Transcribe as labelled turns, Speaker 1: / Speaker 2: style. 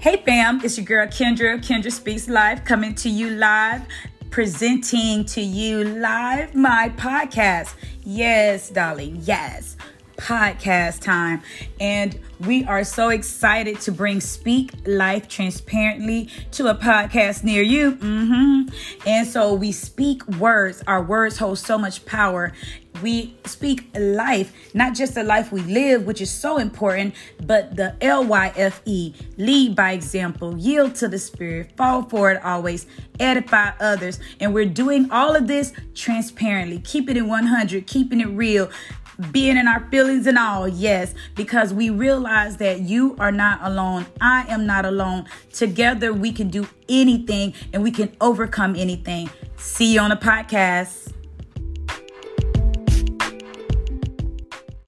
Speaker 1: Hey fam, it's your girl Kendra. Kendra Speaks Live, coming to you live, presenting to you live my podcast. Yes, darling, yes, podcast time. And we are so excited to bring Speak Life Transparently to a podcast near you. Mm-hmm. And so we speak words. Our words hold so much power we speak life, not just the life we live, which is so important, but the L Y F E, lead by example, yield to the Spirit, fall forward always, edify others. And we're doing all of this transparently, keeping it 100, keeping it real, being in our feelings and all, yes, because we realize that you are not alone. I am not alone. Together, we can do anything and we can overcome anything. See you on the podcast.